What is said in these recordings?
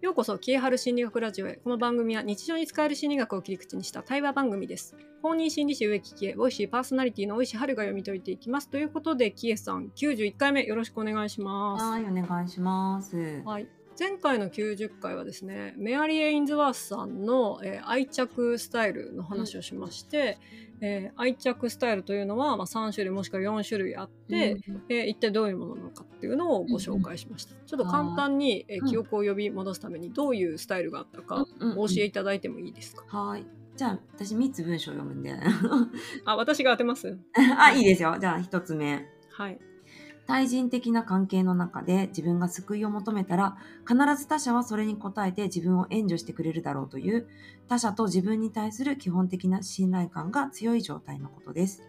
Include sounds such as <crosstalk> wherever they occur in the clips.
ようこそ、キエハル心理学ラジオへ。この番組は日常に使える心理学を切り口にした対話番組です。公認心理師植木キエ、ボイシーパーソナリティの大石春が読み解いていきます。ということで、キエさん、91回目よろしくお願いします。はい、お願いします。はい。前回の90回はですね、メアリー・エインズワースさんの、えー愛着スタイルの話をしまして、えー愛着スタイルというのは、まあ、3種類もしくは4種類あって、うんえー一体どういうものなのかっていうのをご紹介しました。ちょっと簡単に、え記憶を呼び戻すためにどういうスタイルがあったかうんうんお教えいただいてもいいですか、はい。じゃあ、私3つ文章読むんで。<laughs> あ、私が当てます？<laughs> あ、いいですよ。じゃあ、1つ目。はい。対人的な関係の中で自分が救いを求めたら、必ず他者はそれに応えて自分を援助してくれるだろうという、他者と自分に対する基本的な信頼感が強い状態のことです。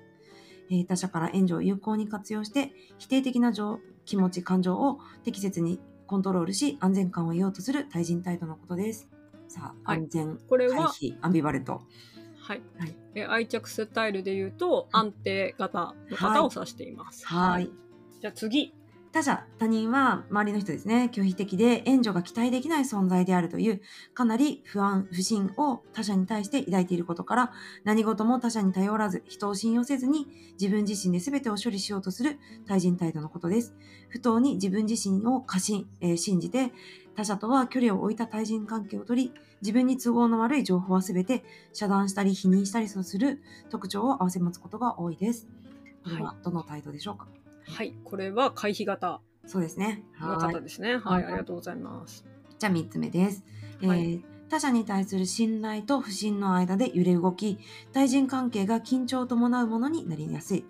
えー他者から援助を有効に活用して、否定的な情気持ち、感情を適切にコントロールし、安全感を得ようとする対人態度のことです。さあ、はい安全、これは、回避、アンビバレント。はい。はいえー愛着スタイルで言うと、安定型の方を指しています。はい。じゃあ次。他者、他人は周りの人ですね、拒否的で援助が期待できない存在であるという、かなり不安、不信を他者に対して抱いていることから、何事も他者に頼らず、人を信用せずに、自分自身で全てを処理しようとする対人態度のことです。不当に自分自身を過信、えー信じて、他者とは距離を置いた対人関係をとり、自分に都合の悪い情報は全て遮断したり否認したりする特徴を併せ持つことが多いです。これはどの態度でしょうか、はい。これは回避型そうですね。のはい方ですね。はい。はいありがとうございます。じゃあ3つ目です、えーはい他者に対する信頼と不信の間で揺れ動き、対人関係が緊張を伴うものになりやすい。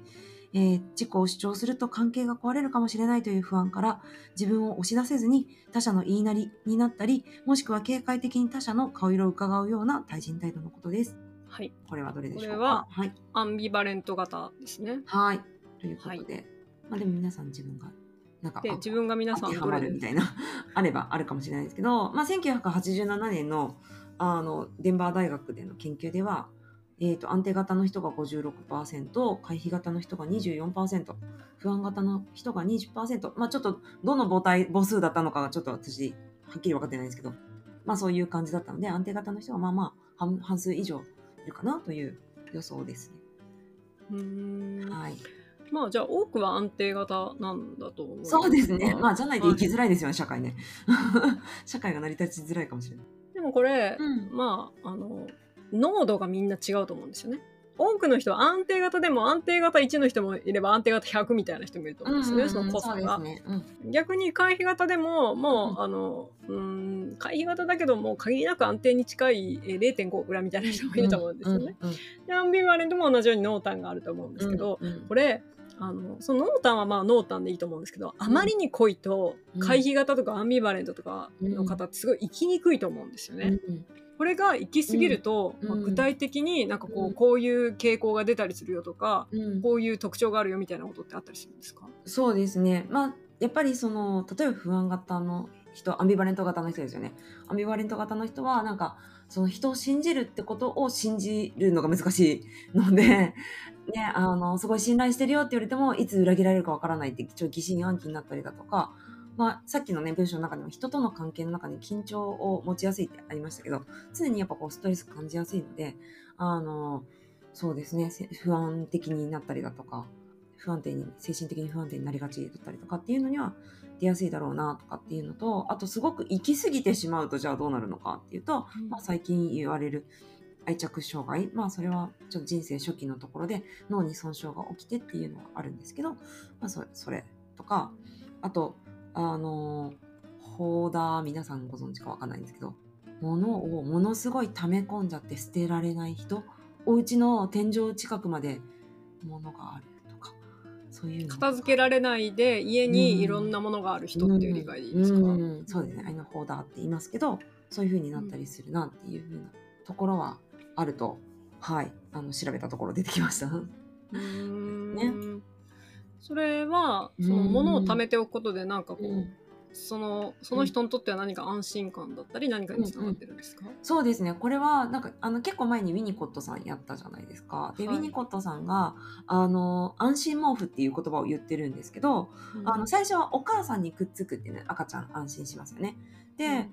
えー自己を主張すると関係が壊れるかもしれないという不安から自分を押し出せずに他者の言いなりになったり、もしくは警戒的に他者の顔色を伺うような対人態度のことです。はい。これはどれでしょうか？これははい。アンビバレント型ですね。はい。ということで、まあでも皆さん自分が、なんか、自分が皆さんどれでまるみたいな <laughs> あればあるかもしれないですけど、まあ、1987年のあのデンバー大学での研究では、えー、と安定型の人が56%回避型の人が24%不安型の人が20%まあちょっとどの母体母数だったのかがちょっと私はっきり分かってないんですけどまあそういう感じだったので安定型の人がまあまあ半半数以上いるかなという予想ですね。うーん。はい、まあ、じゃあ多くは安定型なんだと思いますそうですね。まあじゃないと生きはいづらいですよね、社会ね。<laughs> 社会が成り立ちづらいかもしれない。でもこれ、うんまあ、あの、濃度がみんな違うと思うんですよね。多くの人は安定型でも安定型1の人もいれば安定型100みたいな人もいると思うんですよね、その濃さが。ね。うん逆に回避型でももう、うんあのうーん回避型だけどもう限りなく安定に近いえー0.5ぐらいみたいな人もいると思うんですよね。。うんうんでアンビバレントも同じように濃淡があると思うんですけど、うんうんこれあのその濃淡はまあ濃淡でいいと思うんですけどあまりに濃いとうん。回避型とかアンビバレントとかの方ってすごい生きにくいと思うんですよね。うん。これが行き過ぎると、うん。まあ、具体的になんかこう,、うん。こういう傾向が出たりするよとか、うん。こういう特徴があるよみたいなことってあったりするんですか？そうですね。まあやっぱりその例えば不安型の人、アンビバレント型の人ですよね。アンビバレント型の人はなんかその人を信じるってことを信じるのが難しいので、ね、あのすごい信頼してるよって言われてもいつ裏切られるかわからないってちょ疑心暗鬼になったりだとか。まあ、さっきのね文章の中でも人との関係の中に緊張を持ちやすいってありましたけど常にやっぱこうストレス感じやすいのであのそうですねせ不安的になったりだとか不安定に精神的に不安定になりがちだったりとかっていうのには出やすいだろうなとかっていうのとあとすごく行き過ぎてしまうとじゃあどうなるのかっていうと、まあ、最近言われる愛着障害。まあそれはちょっと人生初期のところで脳に損傷が起きてっていうのがあるんですけど、まあ、それそれとかあとあのホーダー皆さんご存知かわかんないんですけど物をものすごい溜め込んじゃって捨てられない人お家の天井近くまで物があるとかそういうの。片付けられないで家にいろんなものがある人っていう理解でいいですか、うん。うんそうですね。あのホーダーって言いますけどそういう風になったりするなっていう風なところはあると、はい。あの調べたところ出てきました。うーん。ね。それはその物を貯めておくことでなんかこう、うん。そのその人にとっては何か安心感だったり何かにつながってるんですか、そうですね。これはなんかあの結構前にウィニコットさんやったじゃないですか。で、はい。ウィニコットさんがあの安心毛布っていう言葉を言ってるんですけど、うん。あの最初はお母さんにくっつくってね赤ちゃん安心しますよね。で、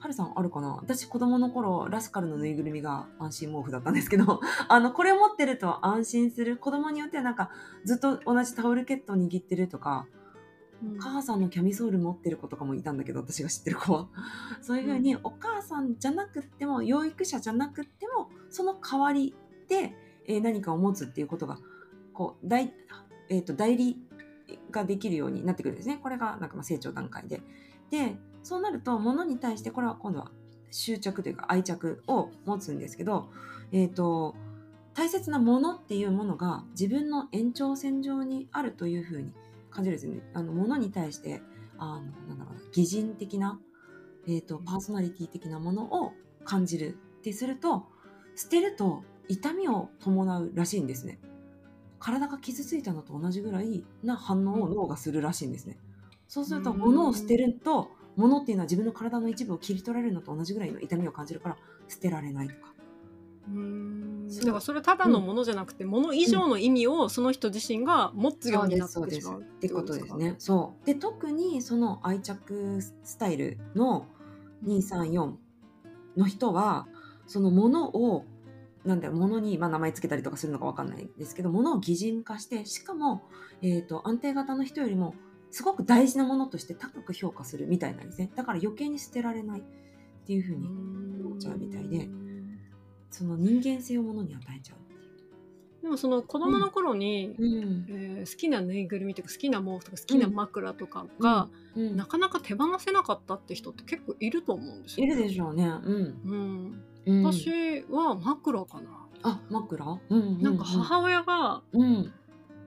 はるさんあるかな？私子供の頃ラスカルのぬいぐるみが安心毛布だったんですけど <laughs> あのこれを持ってると安心する。子供によってはなんかずっと同じタオルケットを握ってるとか、うん。母さんのキャミソール持ってる子とかもいたんだけど私が知ってる子は。<laughs> そういうふうにお母さんじゃなくっても養育者じゃなくってもその代わりで、えー何かを持つっていうことがこう代,、えー、と代理ができるようになってくるんですね。これがなんかまあ成長段階で。でそうなると物に対してこれは今度は執着というか愛着を持つんですけど、えー、と大切なものっていうものが自分の延長線上にあるというふうに感じるんですね。あの物に対してあのなんだろうな擬人的な、えー、とパーソナリティ的なものを感じるってすると捨てると痛みを伴うらしいんですね。体が傷ついたのと同じぐらいな反応を脳がするらしいんですね。そうするとうん物を捨てると物っていうのは自分の体の一部を切り取られるのと同じぐらいの痛みを感じるから捨てられないとか。うーん。だからそれただのものじゃなくて、もの以上の意味をその人自身が持つようになってしまうってことですね。そうで特にその愛着スタイルの234の人はそのものをなんだろうものに、まあ、名前つけたりとかするのかわかんないですけどものを擬人化してしかも、えー、と安定型の人よりもすごく大事なものとして高く評価するみたいなんですねだから余計に捨てられないっていうふうに思っちゃうみたいでその人間性をものに与えちゃう。でもその子供の頃に、うんえー好きなぬいぐるみとか好きな毛布とか好きな枕とかが、うんなかなか手放せなかったって人って結構いると思うんですよ。いるでしょうね。うん。うん、うん、私は枕かな。あ、枕うんうんうん。なんか母親が、うん。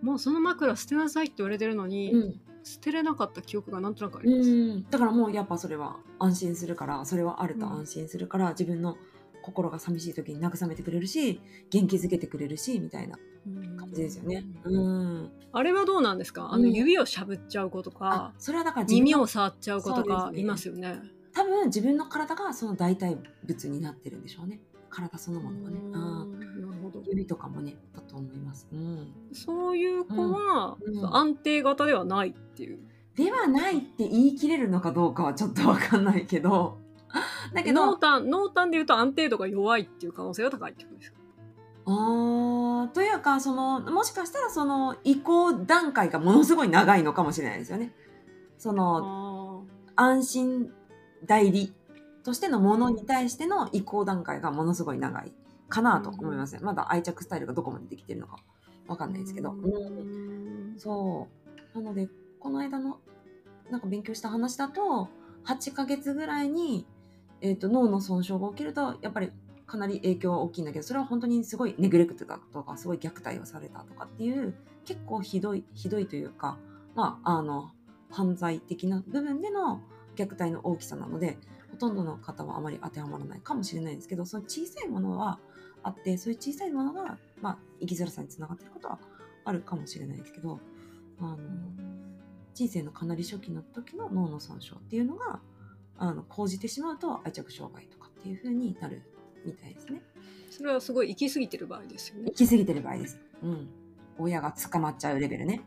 もうその枕捨てなさいって言われてるのに、うん。捨てれなかった記憶がなんとなくあります。うん。だからもうやっぱそれは安心するから、それはあると安心するから、自分の心が寂しい時に慰めてくれるし、元気づけてくれるし、みたいなうん感じですよね。うん。あれはどうなんですか？あのうん指をしゃぶっちゃう子とあか、、それはだから耳を触っちゃう子とかいますよね。多分自分の体がその代替物になってるんでしょうね。体そのものがね。うあん。指とかもね、だと思います。うん。そういう子は、安定型ではないっていう。ではないって言い切れるのかどうかはちょっとわかんないけど、<laughs> だけど、濃淡濃淡で言うと安定度が弱いっていう可能性が高いってことですかあーというかそのもしかしたらその移行段階がものすごい長いのかもしれないですよね。そのあ安心代理としてのものに対しての移行段階がものすごい長いかなと思いますね。まだ愛着スタイルがどこまでできてるのかわかんないですけど。そうなのでこの間のなんか勉強した話だと8ヶ月ぐらいに、えー、と脳の損傷が起きるとやっぱりかなり影響は大きいんだけどそれは本当にすごいネグレクトだとかすごい虐待をされたとかっていう結構ひどいひどいというかまああの犯罪的な部分での虐待の大きさなのでほとんどの方はあまり当てはまらないかもしれないですけどその小さいものはあってそういう小さいものが、まあ、生きづらさにつながっていることはあるかもしれないですけどあの人生のかなり初期の時の脳の損傷っていうのがあの講じてしまうと愛着障害とかっていう風になるみたいですね。それはすごい行き過ぎてる場合ですよね行。き過ぎてる場合です。うん。親が捕まっちゃうレベルね。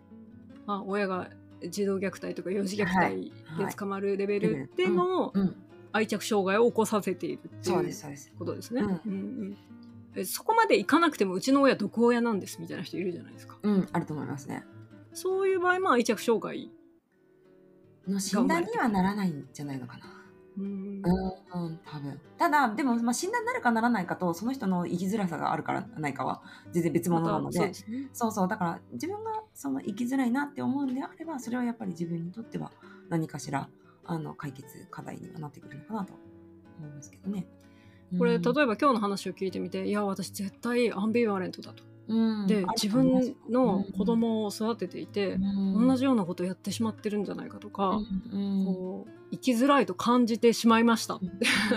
あ親が児童虐待とか幼児虐待で捕まるレベルでのうん。愛着障害を起こさせているっていうそうです、そうです。ことですね。うんそこまでいかなくてもうちの親毒親なんですみたいな人いるじゃないですか。うん、あると思いますね。そういう場合も愛着障害。の診断にはならないんじゃないのかな。うんうん、うん、多分。ただ、でも、まあ、診断になるかならないかと、その人の生きづらさがあるからないかは、全然別物なので。またそうで。そうそうだから自分がその生きづらいなって思うんであればそれはやっぱり自分にとっては何かしらあの解決課題にはなってくるのかなと思いますけどね。これ、うん例えば今日の話を聞いてみて、いや、私絶対アンビバレントだと。うん。で、自分の子、を供を育てていて、同じようなことをやってしまってるんじゃないかとか、こう生きづらいと感じてしまいました。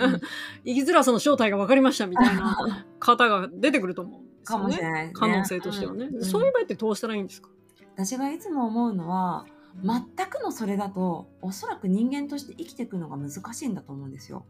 <laughs> 生きづらさの正体が分かりましたみたいな <laughs> 方が出てくると思うんですかよね。もしれないですね。可能性としてはね、うん。そういう場合ってどうしたらいいんですか？私がいつも思うのは全くのそれだとおそらく人間として生きていくのが難しいんだと思うんですよ。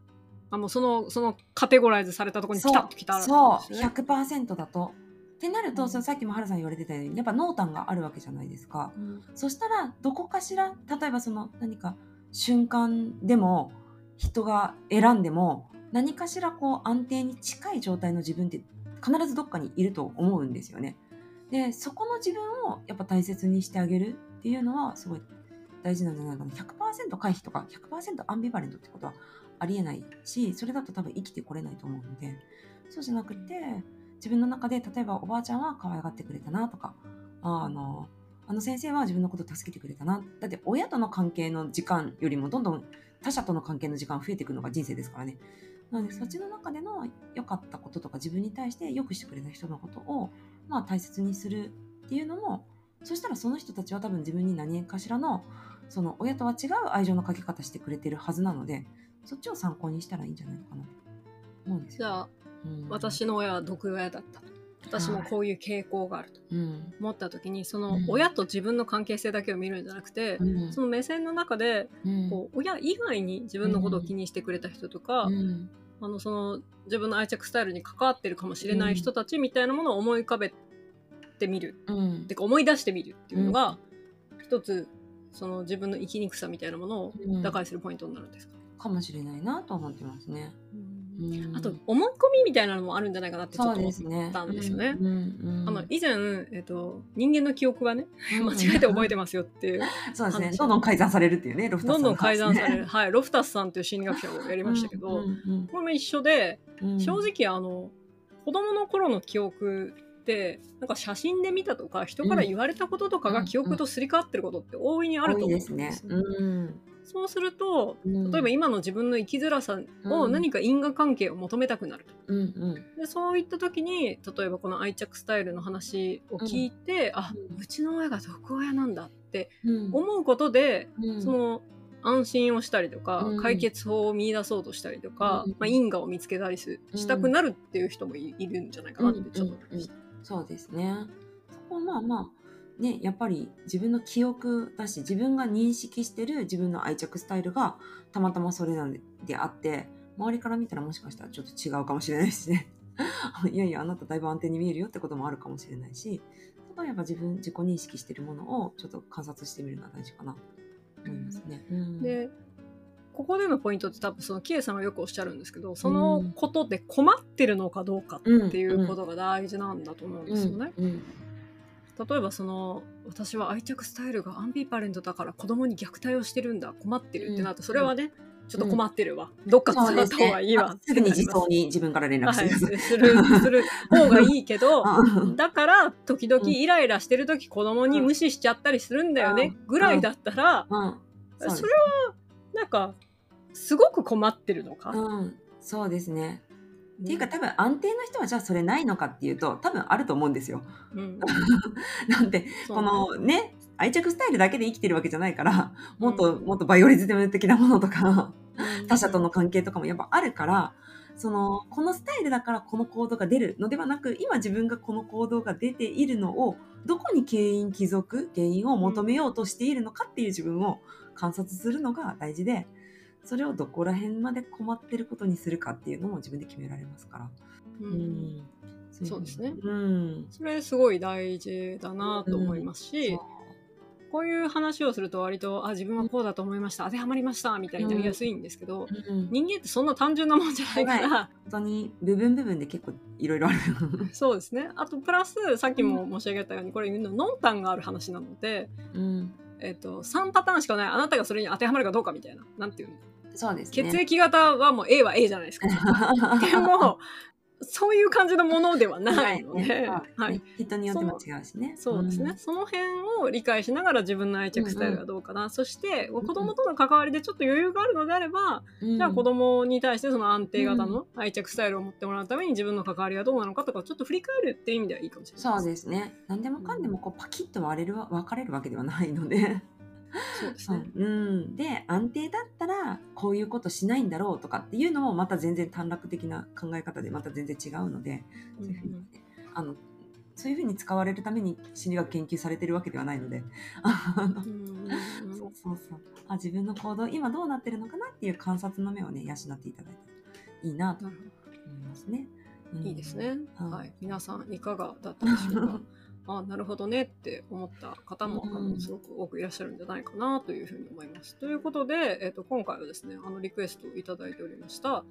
あもうそのそのカテゴライズされたところにピタッときたらそうですね100%だと。ってなると、うんそのさっきも原さん言われてたようにやっぱ濃淡があるわけじゃないですか。うんそしたらどこかしら例えばその何か瞬間でも人が選んでも何かしらこう安定に近い状態の自分って必ずどっかにいると思うんですよね。でそこの自分をやっぱ大切にしてあげるっていうのはすごい大事なんじゃないかな100%回避とか100%アンビバレントってことはありえないしそれだと多分生きてこれないと思うのでそうじゃなくて自分の中で例えばおばあちゃんは可愛がってくれたなとかあのあの先生は自分のことを助けてくれたな。だって親との関係の時間よりもどんどん他者との関係の時間増えていくのが人生ですからね。なのでそっちの中での良かったこととか自分に対して良くしてくれた人のことを、まあ、大切にするっていうのもそしたらその人たちは多分自分に何かしらのその親とは違う愛情のかけ方してくれてるはずなのでそっちを参考にしたらいいんじゃないのかな。と思うんですよ。じゃあ、うん。私の親は毒親だったと。私もこういう傾向があると。うん。思った時にそのうん。親と自分の関係性だけを見るんじゃなくて、うん。その目線の中でうん。こう親以外に自分のことを気にしてくれた人とか、うん。あのその自分の愛着スタイルに関わってるかもしれない人たちみたいなものを思い浮かべてみる、うん。てか思い出してみるっていうのが、一つその自分の生きにくさみたいなものをうん。打開するポイントになるんですか、かもしれないなと思ってますね。うん。あと思い込みみたいなのもあるんじゃないかなってちょっと思っ。たんですよね。うんうんあの以前、えっと、人間の記憶はねうん間違えて覚えてますよっていう <laughs> そうですね。話。どんどん改ざんされるっていうね、ロフタスさのどんどん改ざんされる、話はい、ロフタスさんという心理学者をやりましたけど、うんこれも一緒で正直あの子供の頃の記憶ってなんか写真で見たとか人から言われたこととかが記憶とすり替わってることって大いにあると思うんですね。ね。うんそうするとうん。例えば今の自分の生きづらさをうん。何か因果関係を求めたくなると。うんうん。でそういった時に例えばこの愛着スタイルの話を聞いて、あうん。うちの親が毒親なんだってうん。思うことで、うん。その安心をしたりとか、うん。解決法を見出そうとしたりとか、うん。まあ、因果を見つけたりすしたくなるっていう人もいいるんじゃないかなってちょっと思いました。そうですね。そこはまあまあねやっぱり自分の記憶だし自分が認識してる自分の愛着スタイルがたまたまそれなんでであって周りから見たらもしかしたらちょっと違うかもしれないしね。<laughs> いやいやあなただいぶ安定に見えるよってこともあるかもしれないしそこはやっぱ自分自己認識してるものをちょっと観察してみるのは大事かなと思いますね。うん。でここでのポイントって多分そのキエさんがよくおっしゃるんですけどそのことで困ってるのかどうかっていうことが大事なんだと思うんですよね。うん。うん例えばその私は愛着スタイルがアンビパレントだから子供に虐待をしてるんだ困ってるってなるとそれはね、ちょっと困ってるわ、どっか伝わった方がいいわ、あすぐに自走に自分から連絡 <laughs> はい、してください。するする方がいいけどうん。だから時々イライラしてる時子供に無視しちゃったりするんだよねうん。ぐらいだったらうん。それそうです。なんかすごく困ってるのか、うん、そうですね。うん。っていうか多分安定の人はじゃあそれないのかっていうと多分あると思うんですよ。うん。<laughs> なんでこのね愛着スタイルだけで生きてるわけじゃないからもっと、うんもっとバイオリズム的なものとかうん。他者との関係とかもやっぱあるからそのこのスタイルだからこの行動が出るのではなく今自分がこの行動が出ているのをどこに原因帰属原因を求めようとしているのかっていう自分を観察するのが大事でそれをどこら辺まで困ってることにするかっていうのも自分で決められますから。ううんんそうですね。うん。それすごい大事だなと思いますし、そう。こういう話をすると割とあ自分はこうだと思いました。当てはまりました。みたいになりやすいんですけど、うん。人間ってそんな単純なもんじゃないから、本当に部分部分で結構いろいろある。<laughs> そうですね。あとプラスさっきも申し上げたようにこれノンタンがある話なので、うん、えっと3パターンしかないあなたがそれに当てはまるかどうかみたいななんていうの？そうですね。血液型はもう A は A じゃないですか。<laughs> でもそういう感じのものではないので、ねはい、ね人によっても違うしね。そうですね、その辺を理解しながら自分の愛着スタイルがどうかな、そして子供との関わりでちょっと余裕があるのであれば、うん。じゃあ子供に対してその安定型の愛着スタイルを持ってもらうために自分の関わりがどうなのかとかちょっと振り返るっていう意味ではいいかもしれないそうですね。何でもかんでもこうパキッと割れるわ分かれるわけではないので。そうですね。そう。うん、で安定だったらこういうことしないんだろうとかっていうのもまた全然短絡的な考え方でまた全然違うのでそういうふうにね、あのそういうふうに使われるために心理学研究されてるわけではないのであ自分の行動今どうなってるのかなっていう観察の目をね養っていただいたらいいなと思いますね。うん。どいいですね。うん。はい、皆さんいかがだったでしょうか？あなるほどねって思った方も、うんあのすごく多くいらっしゃるんじゃないかなというふうに思います。ということで、えっと今回はですねあのリクエストをいただいておりました。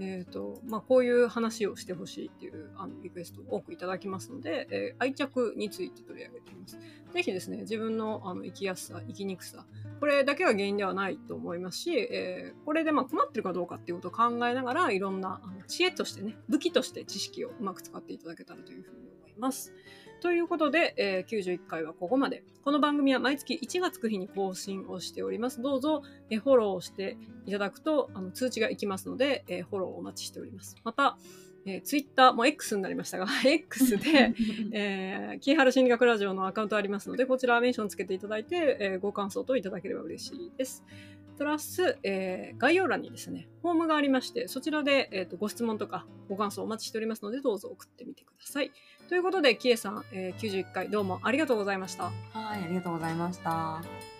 えーとまあ、こういう話をしてほしいっていうあのリクエストを多くいただきますので、えー愛着について取り上げています。ぜひですね、自分のあの生きやすさ、生きにくさ、これだけが原因ではないと思いますし、えーこれでまあ困ってるかどうかっていうことを考えながら、いろんなあの知恵としてね、武器として知識をうまく使っていただけたらというふうに思います。ということで、えー91回はここまで。この番組は毎月1がつく日に更新をしております。どうぞ、えーフォローしていただくとあの通知がいきますので、えーフォローをお待ちしております。また、えー、Twitter、もう X になりましたが、<laughs> X で、<laughs> えー、キーハル心理学ラジオのアカウントありますので、こちらメンションつけていただいて、えーご感想といただければ嬉しいです。プラス、えー概要欄にですね、フォームがありまして、そちらで、えーとご質問とかご感想お待ちしておりますので、どうぞ送ってみてください。ということで、キエさん、えー91回どうもありがとうございました。はい、ありがとうございました。